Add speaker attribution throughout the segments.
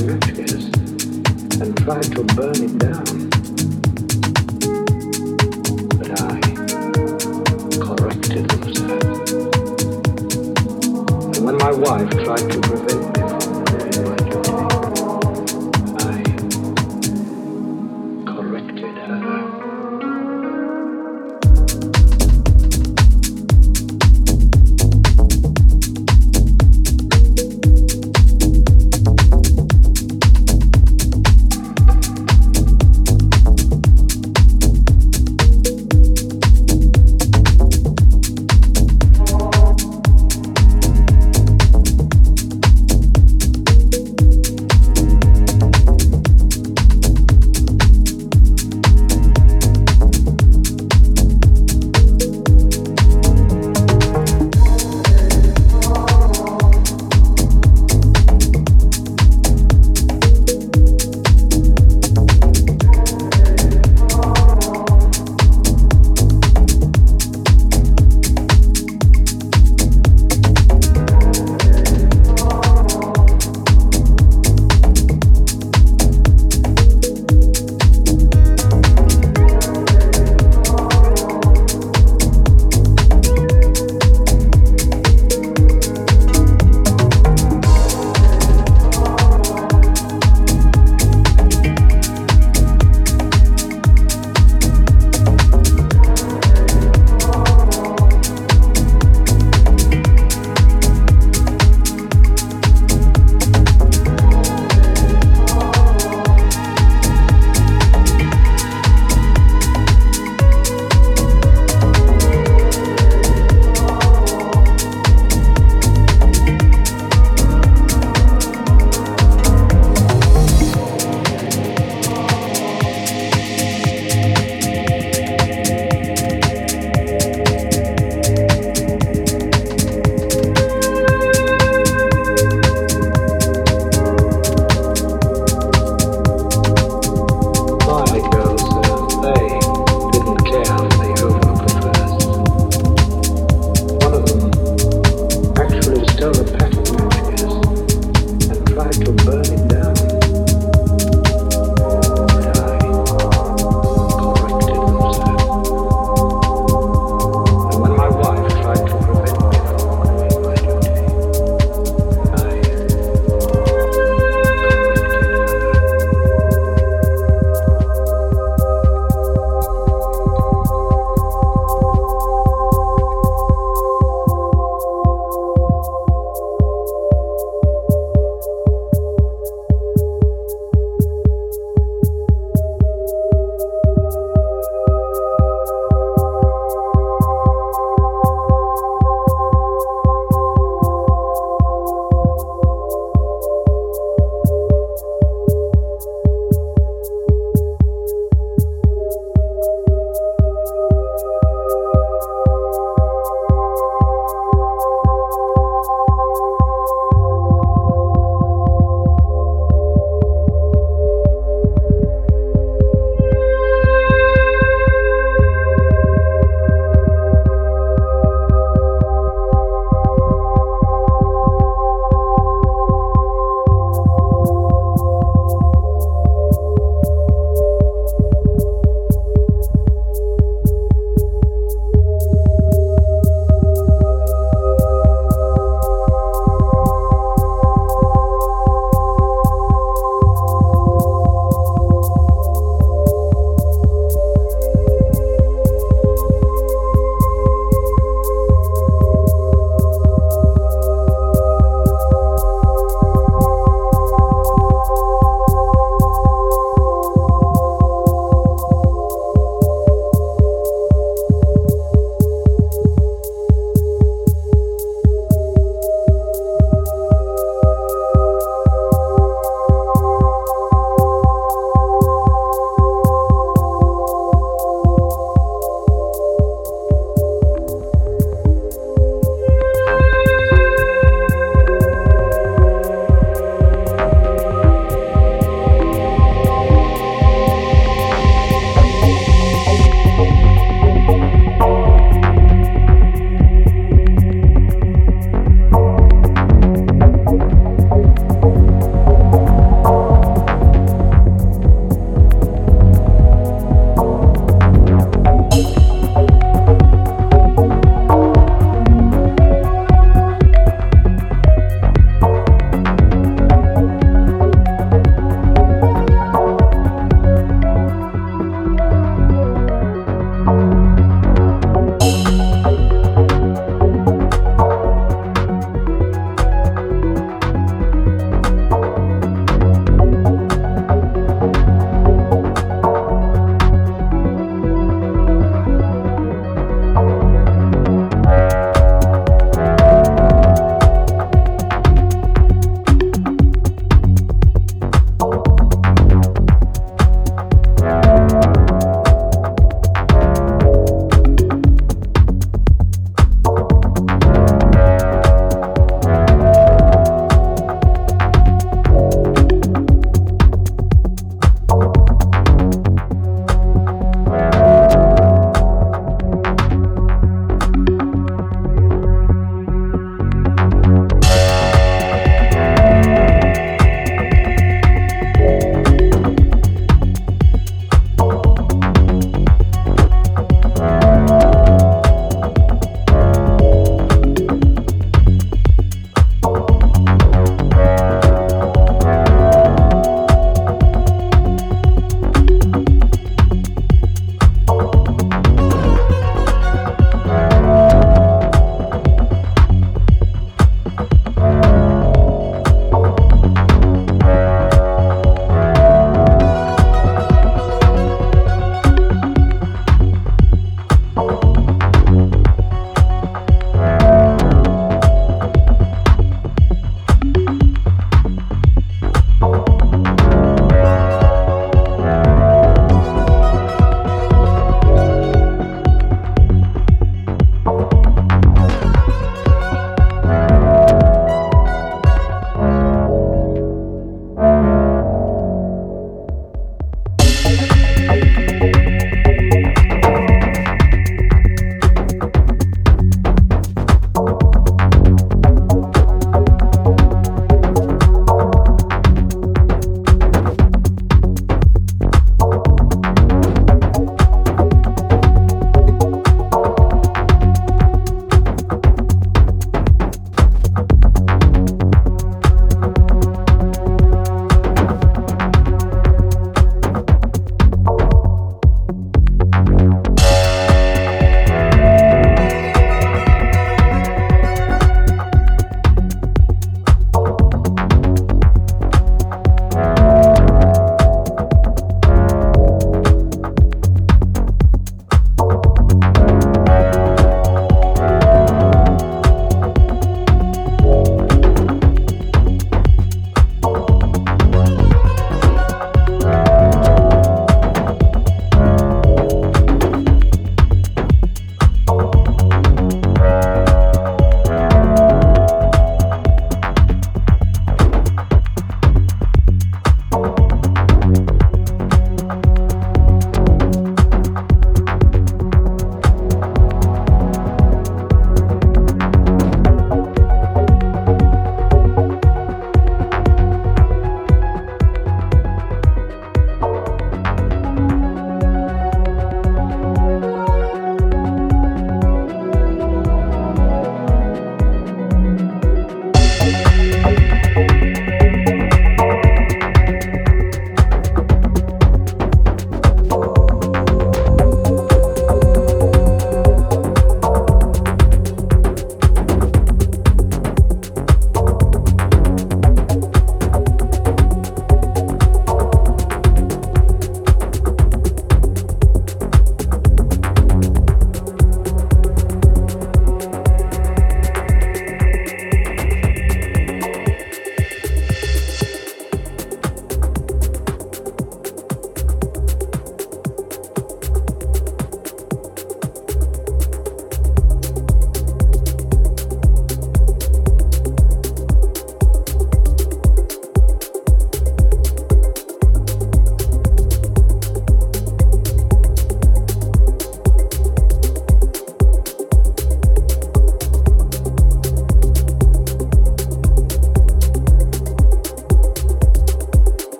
Speaker 1: Mm-hmm.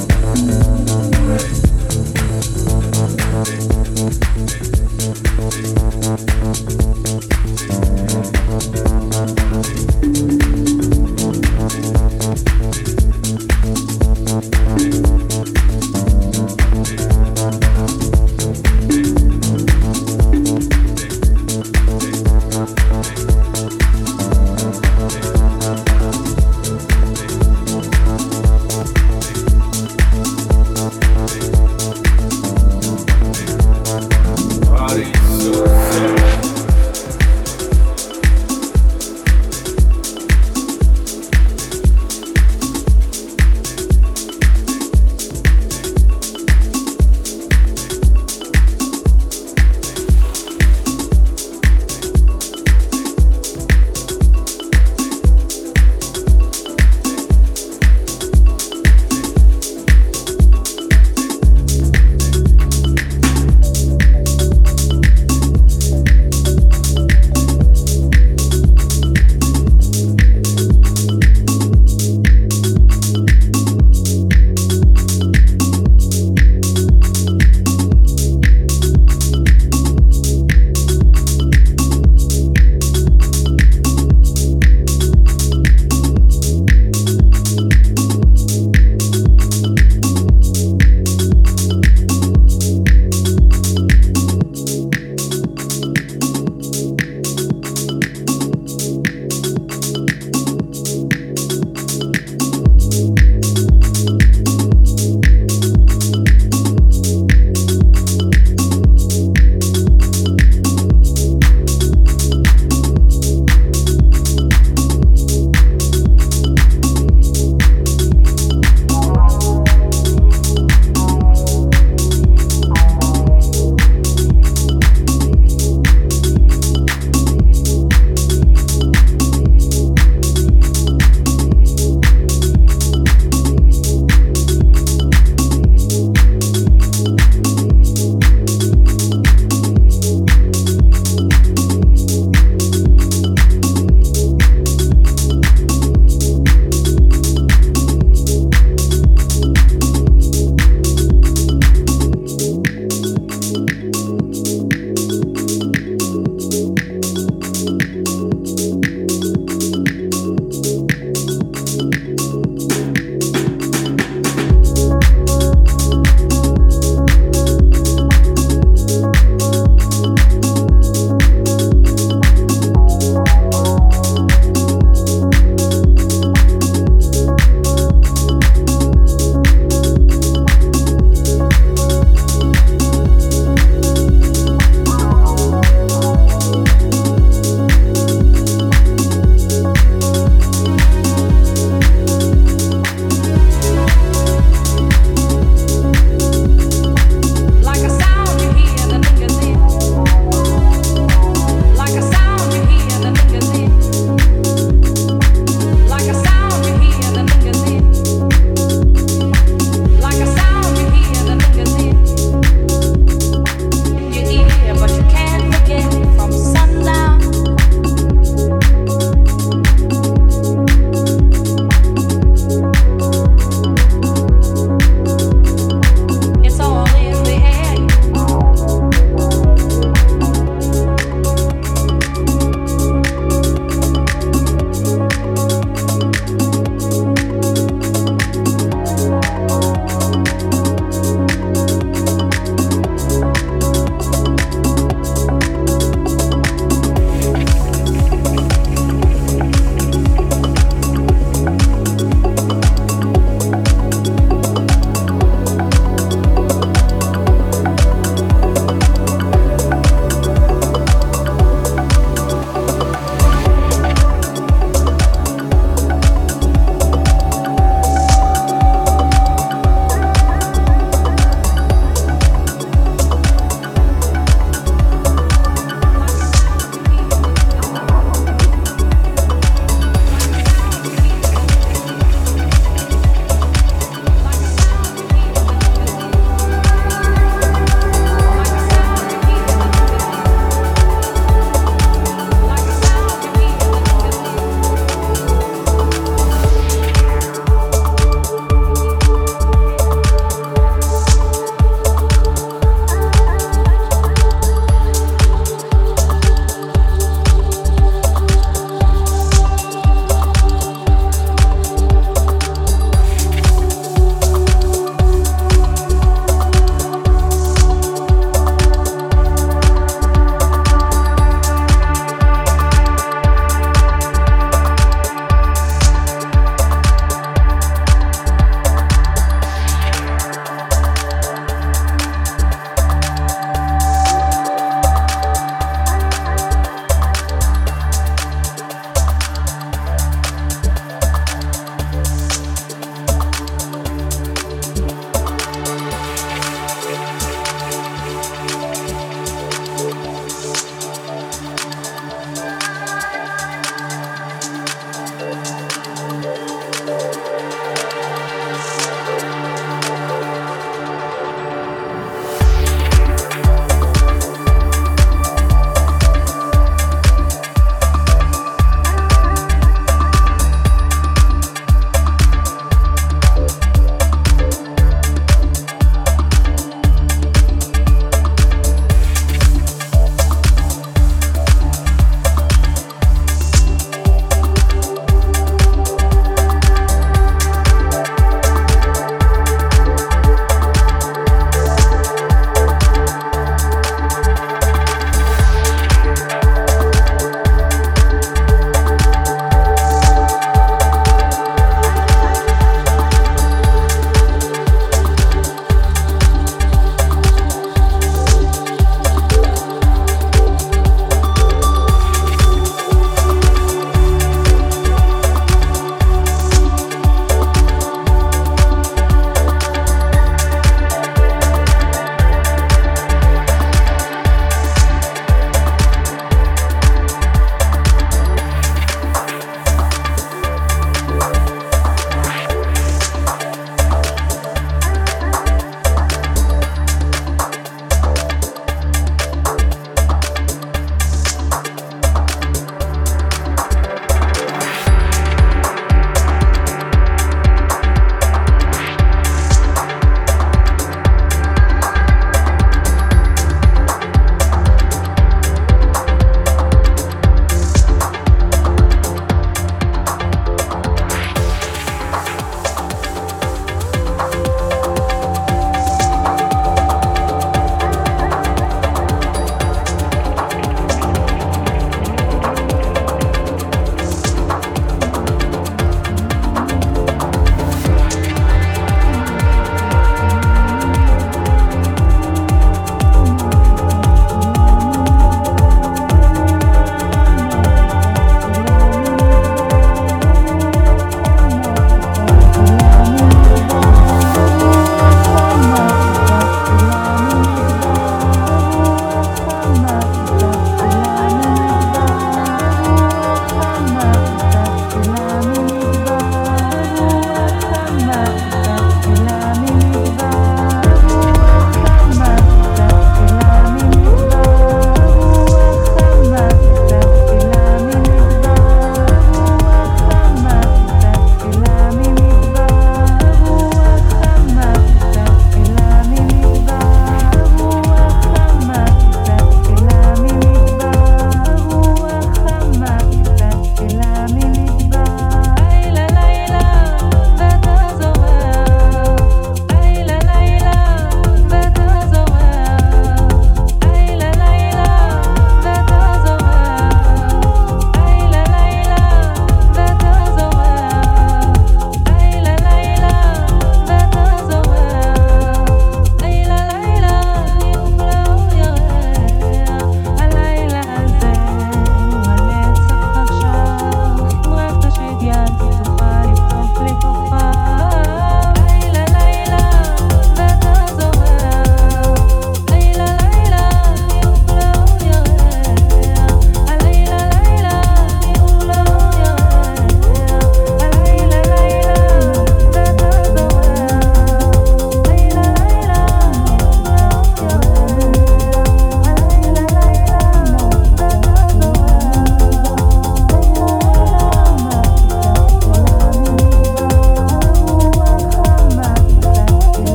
Speaker 2: Hey.